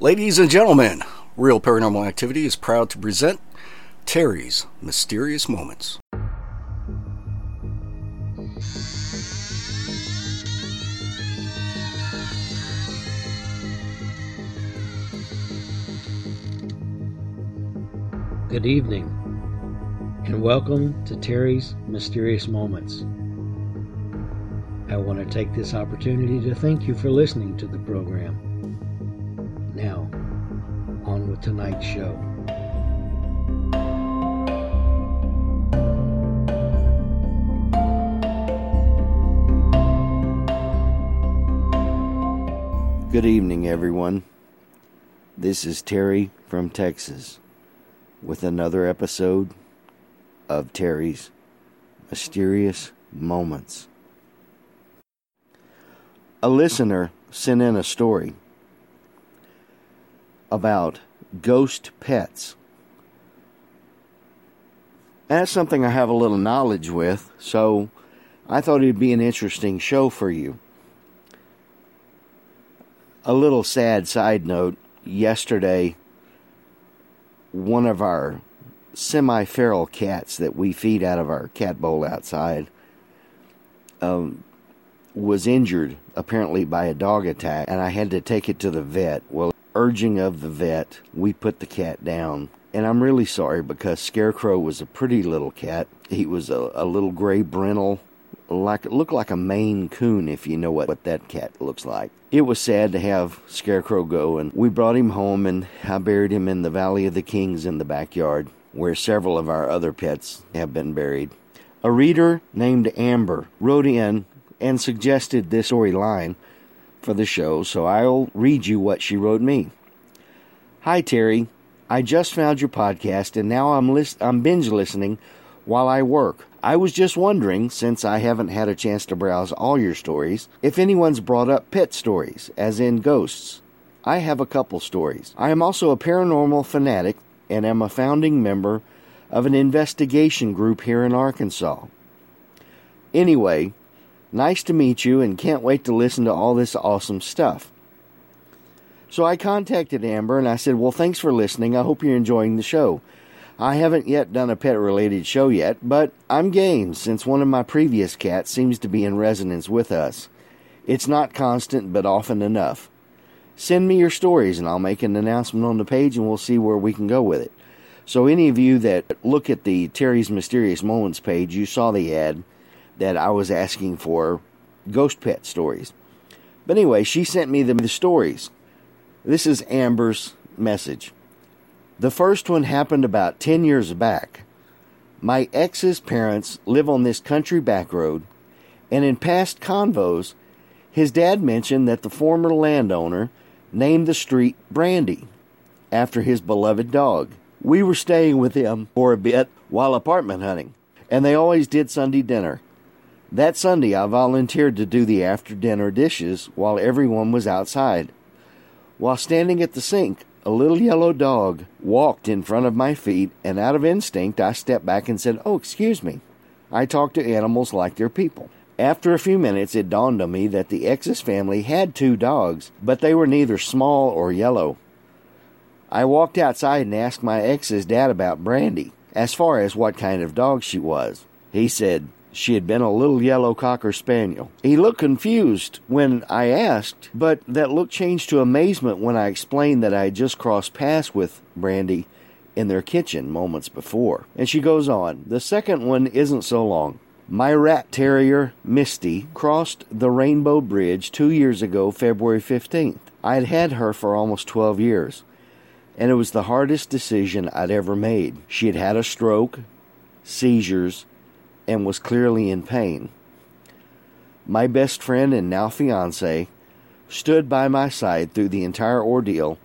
Ladies and gentlemen, Real Paranormal Activity is proud to present Terry's Mysterious Moments. Good evening, and welcome to Terry's Mysterious Moments. I want to take this opportunity to thank you for listening to the program. Now, on with tonight's show. Good evening, everyone. This is Terry from Texas with another episode of Terry's Mysterious Moments. A listener sent in a story about ghost pets. That's something I have a little knowledge with, so I thought it'd be an interesting show for you. A little sad side note yesterday, one of our semi feral cats that we feed out of our cat bowl outside um, was injured apparently by a dog attack, and I had to take it to the vet. Well, urging of the vet, we put the cat down. And I'm really sorry because Scarecrow was a pretty little cat. He was a, a little gray brindle, like looked like a Maine Coon if you know what, what that cat looks like. It was sad to have Scarecrow go, and we brought him home, and I buried him in the Valley of the Kings in the backyard, where several of our other pets have been buried. A reader named Amber wrote in and suggested this storyline for the show, so I'll read you what she wrote me. Hi, Terry. I just found your podcast, and now I'm, list- I'm binge listening while I work. I was just wondering, since I haven't had a chance to browse all your stories, if anyone's brought up pet stories, as in ghosts. I have a couple stories. I am also a paranormal fanatic and am a founding member of an investigation group here in Arkansas. Anyway, nice to meet you and can't wait to listen to all this awesome stuff. So I contacted Amber and I said, Well, thanks for listening. I hope you're enjoying the show. I haven't yet done a pet related show yet, but I'm game since one of my previous cats seems to be in resonance with us. It's not constant, but often enough. Send me your stories and I'll make an announcement on the page and we'll see where we can go with it. So, any of you that look at the Terry's Mysterious Moments page, you saw the ad that I was asking for ghost pet stories. But anyway, she sent me the, the stories. This is Amber's message. The first one happened about 10 years back. My ex's parents live on this country back road, and in past convos, his dad mentioned that the former landowner named the street Brandy after his beloved dog. We were staying with him for a bit while apartment hunting, and they always did Sunday dinner. That Sunday, I volunteered to do the after dinner dishes while everyone was outside. While standing at the sink, a little yellow dog walked in front of my feet, and out of instinct, I stepped back and said, Oh, excuse me. I talk to animals like they're people. After a few minutes, it dawned on me that the Exes family had two dogs, but they were neither small or yellow. I walked outside and asked my ex's dad about Brandy, as far as what kind of dog she was. He said, she had been a little yellow cocker spaniel. He looked confused when I asked, but that look changed to amazement when I explained that I had just crossed paths with Brandy in their kitchen moments before. And she goes on, the second one isn't so long. My rat terrier, Misty, crossed the Rainbow Bridge two years ago, February 15th. I had had her for almost 12 years, and it was the hardest decision I'd ever made. She had had a stroke, seizures, and was clearly in pain. My best friend and now fiance stood by my side through the entire ordeal,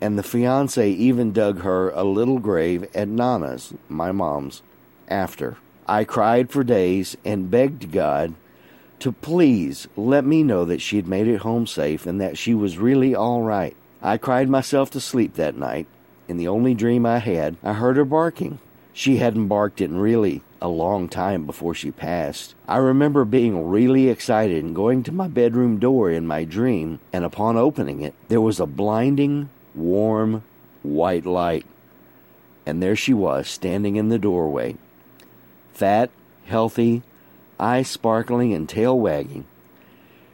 and the fiance even dug her a little grave at Nana's, my mom's, after. I cried for days and begged God to please let me know that she had made it home safe and that she was really all right. I cried myself to sleep that night. In the only dream I had, I heard her barking. She hadn't barked in really a long time before she passed. I remember being really excited and going to my bedroom door in my dream, and upon opening it, there was a blinding, warm, white light. And there she was, standing in the doorway. Fat, healthy, eyes sparkling and tail wagging.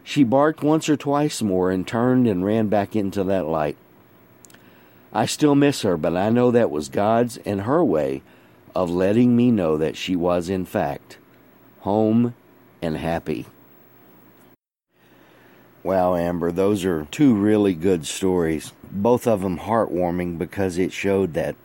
She barked once or twice more and turned and ran back into that light. I still miss her, but I know that was God's and her way of letting me know that she was, in fact, home and happy. Wow, Amber, those are two really good stories. Both of them heartwarming because it showed that,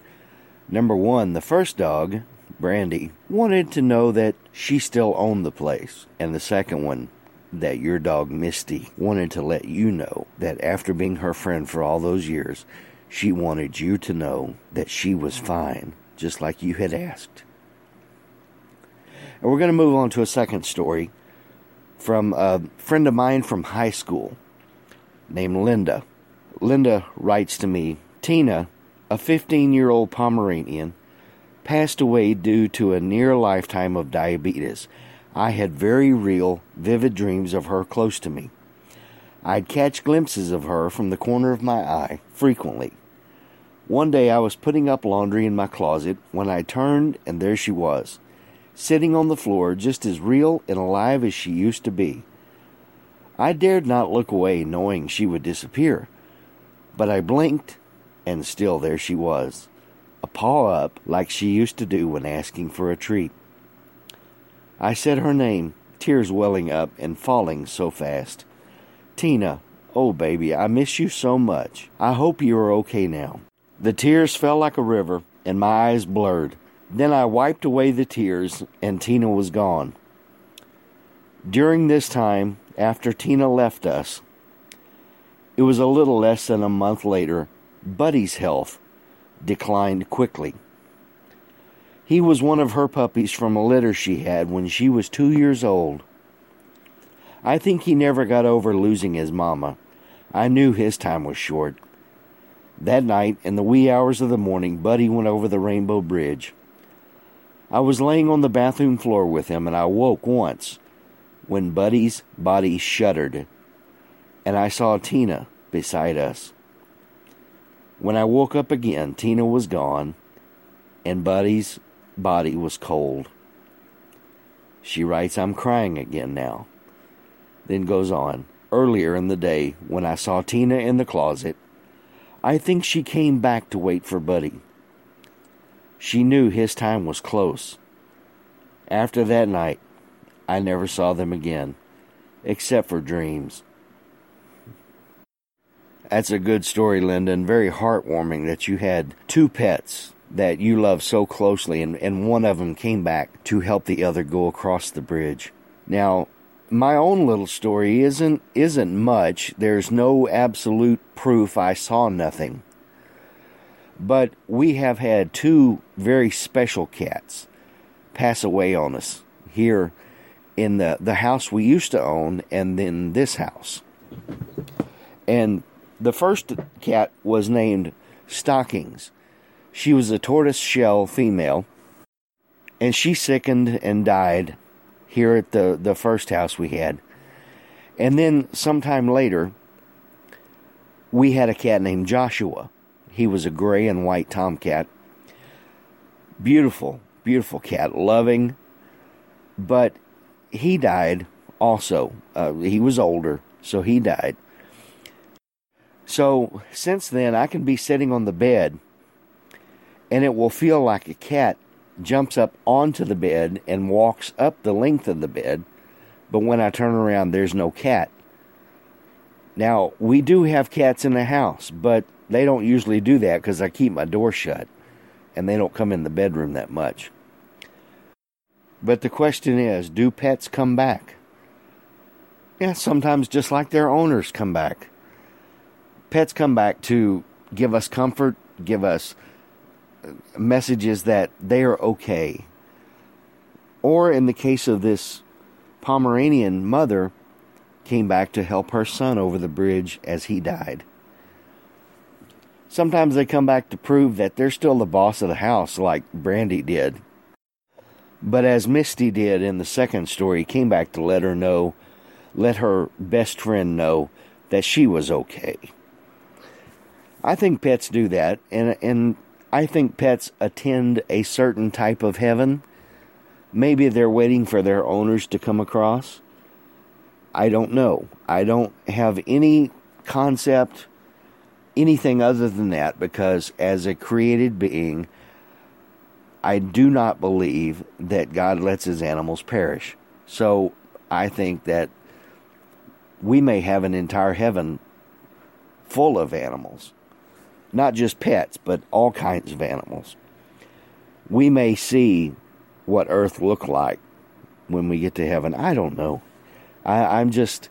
number one, the first dog, Brandy, wanted to know that she still owned the place. And the second one, that your dog Misty wanted to let you know that after being her friend for all those years, she wanted you to know that she was fine, just like you had asked. And we're going to move on to a second story from a friend of mine from high school named Linda. Linda writes to me Tina, a 15 year old Pomeranian, passed away due to a near lifetime of diabetes. I had very real, vivid dreams of her close to me. I'd catch glimpses of her from the corner of my eye frequently. One day I was putting up laundry in my closet when I turned and there she was, sitting on the floor just as real and alive as she used to be. I dared not look away knowing she would disappear, but I blinked and still there she was, a paw up like she used to do when asking for a treat. I said her name, tears welling up and falling so fast. Tina, oh baby, I miss you so much. I hope you are okay now. The tears fell like a river, and my eyes blurred. Then I wiped away the tears, and Tina was gone. During this time, after Tina left us, it was a little less than a month later, Buddy's health declined quickly. He was one of her puppies from a litter she had when she was two years old. I think he never got over losing his mama. I knew his time was short. That night, in the wee hours of the morning, Buddy went over the Rainbow Bridge. I was laying on the bathroom floor with him, and I woke once when Buddy's body shuddered, and I saw Tina beside us. When I woke up again, Tina was gone, and Buddy's body was cold. She writes, I'm crying again now. Then goes on, earlier in the day, when I saw Tina in the closet, I think she came back to wait for Buddy. She knew his time was close. After that night, I never saw them again, except for dreams. That's a good story, Linda, and very heartwarming that you had two pets that you love so closely, and, and one of them came back to help the other go across the bridge. Now, my own little story isn't isn't much. There's no absolute proof I saw nothing. But we have had two very special cats pass away on us here in the, the house we used to own and then this house. And the first cat was named Stockings. She was a tortoise shell female, and she sickened and died here at the, the first house we had. And then sometime later, we had a cat named Joshua. He was a gray and white tomcat. Beautiful, beautiful cat, loving. But he died also. Uh, he was older, so he died. So since then, I can be sitting on the bed and it will feel like a cat jumps up onto the bed and walks up the length of the bed, but when I turn around, there's no cat. Now, we do have cats in the house, but they don't usually do that because I keep my door shut and they don't come in the bedroom that much. But the question is do pets come back? Yeah, sometimes just like their owners come back. Pets come back to give us comfort, give us messages that they are okay. Or in the case of this Pomeranian mother, came back to help her son over the bridge as he died. Sometimes they come back to prove that they're still the boss of the house, like Brandy did. But as Misty did in the second story, came back to let her know, let her best friend know that she was okay. I think pets do that, and and I think pets attend a certain type of heaven. Maybe they're waiting for their owners to come across. I don't know. I don't have any concept, anything other than that, because as a created being, I do not believe that God lets his animals perish. So I think that we may have an entire heaven full of animals, not just pets, but all kinds of animals. We may see what earth looked like when we get to heaven. I don't know. I, am just,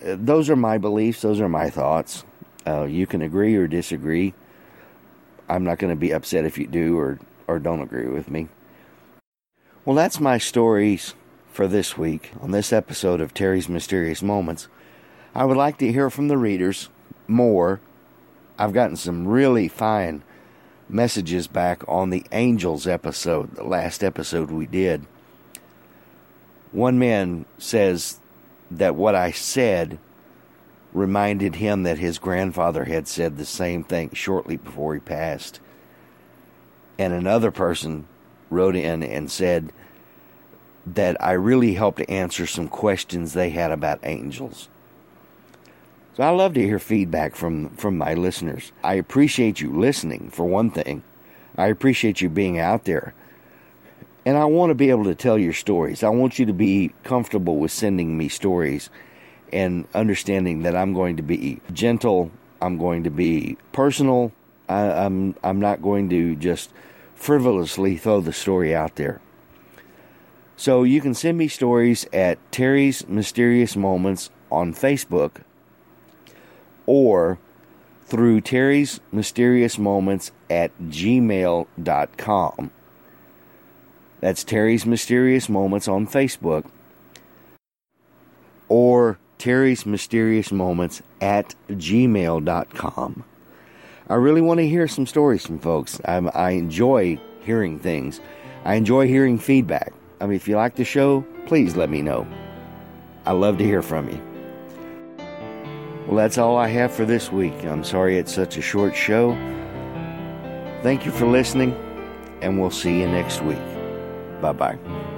those are my beliefs, those are my thoughts. Uh, you can agree or disagree. I'm not going to be upset if you do or, or don't agree with me. Well, that's my stories for this week on this episode of Terry's Mysterious Moments. I would like to hear from the readers more. I've gotten some really fine messages back on the Angels episode, the last episode we did. One man says that what I said reminded him that his grandfather had said the same thing shortly before he passed. And another person wrote in and said that I really helped answer some questions they had about angels. So I love to hear feedback from from my listeners. I appreciate you listening for one thing. I appreciate you being out there and I want to be able to tell your stories. I want you to be comfortable with sending me stories and understanding that I'm going to be gentle, I'm going to be personal. I, am I'm, I'm not going to just frivolously throw the story out there. So you can send me stories at Terry's Mysterious Moments on Facebook or through Terry's Mysterious Moments at gmail.com. That's Terry's Mysterious Moments on Facebook or Terry's Mysterious Moments at gmail.com. I really want to hear some stories from folks. I, I enjoy hearing things. I enjoy hearing feedback. I mean, if you like the show, please let me know. I love to hear from you. Well, that's all I have for this week. I'm sorry it's such a short show. Thank you for listening, and we'll see you next week. Bye bye.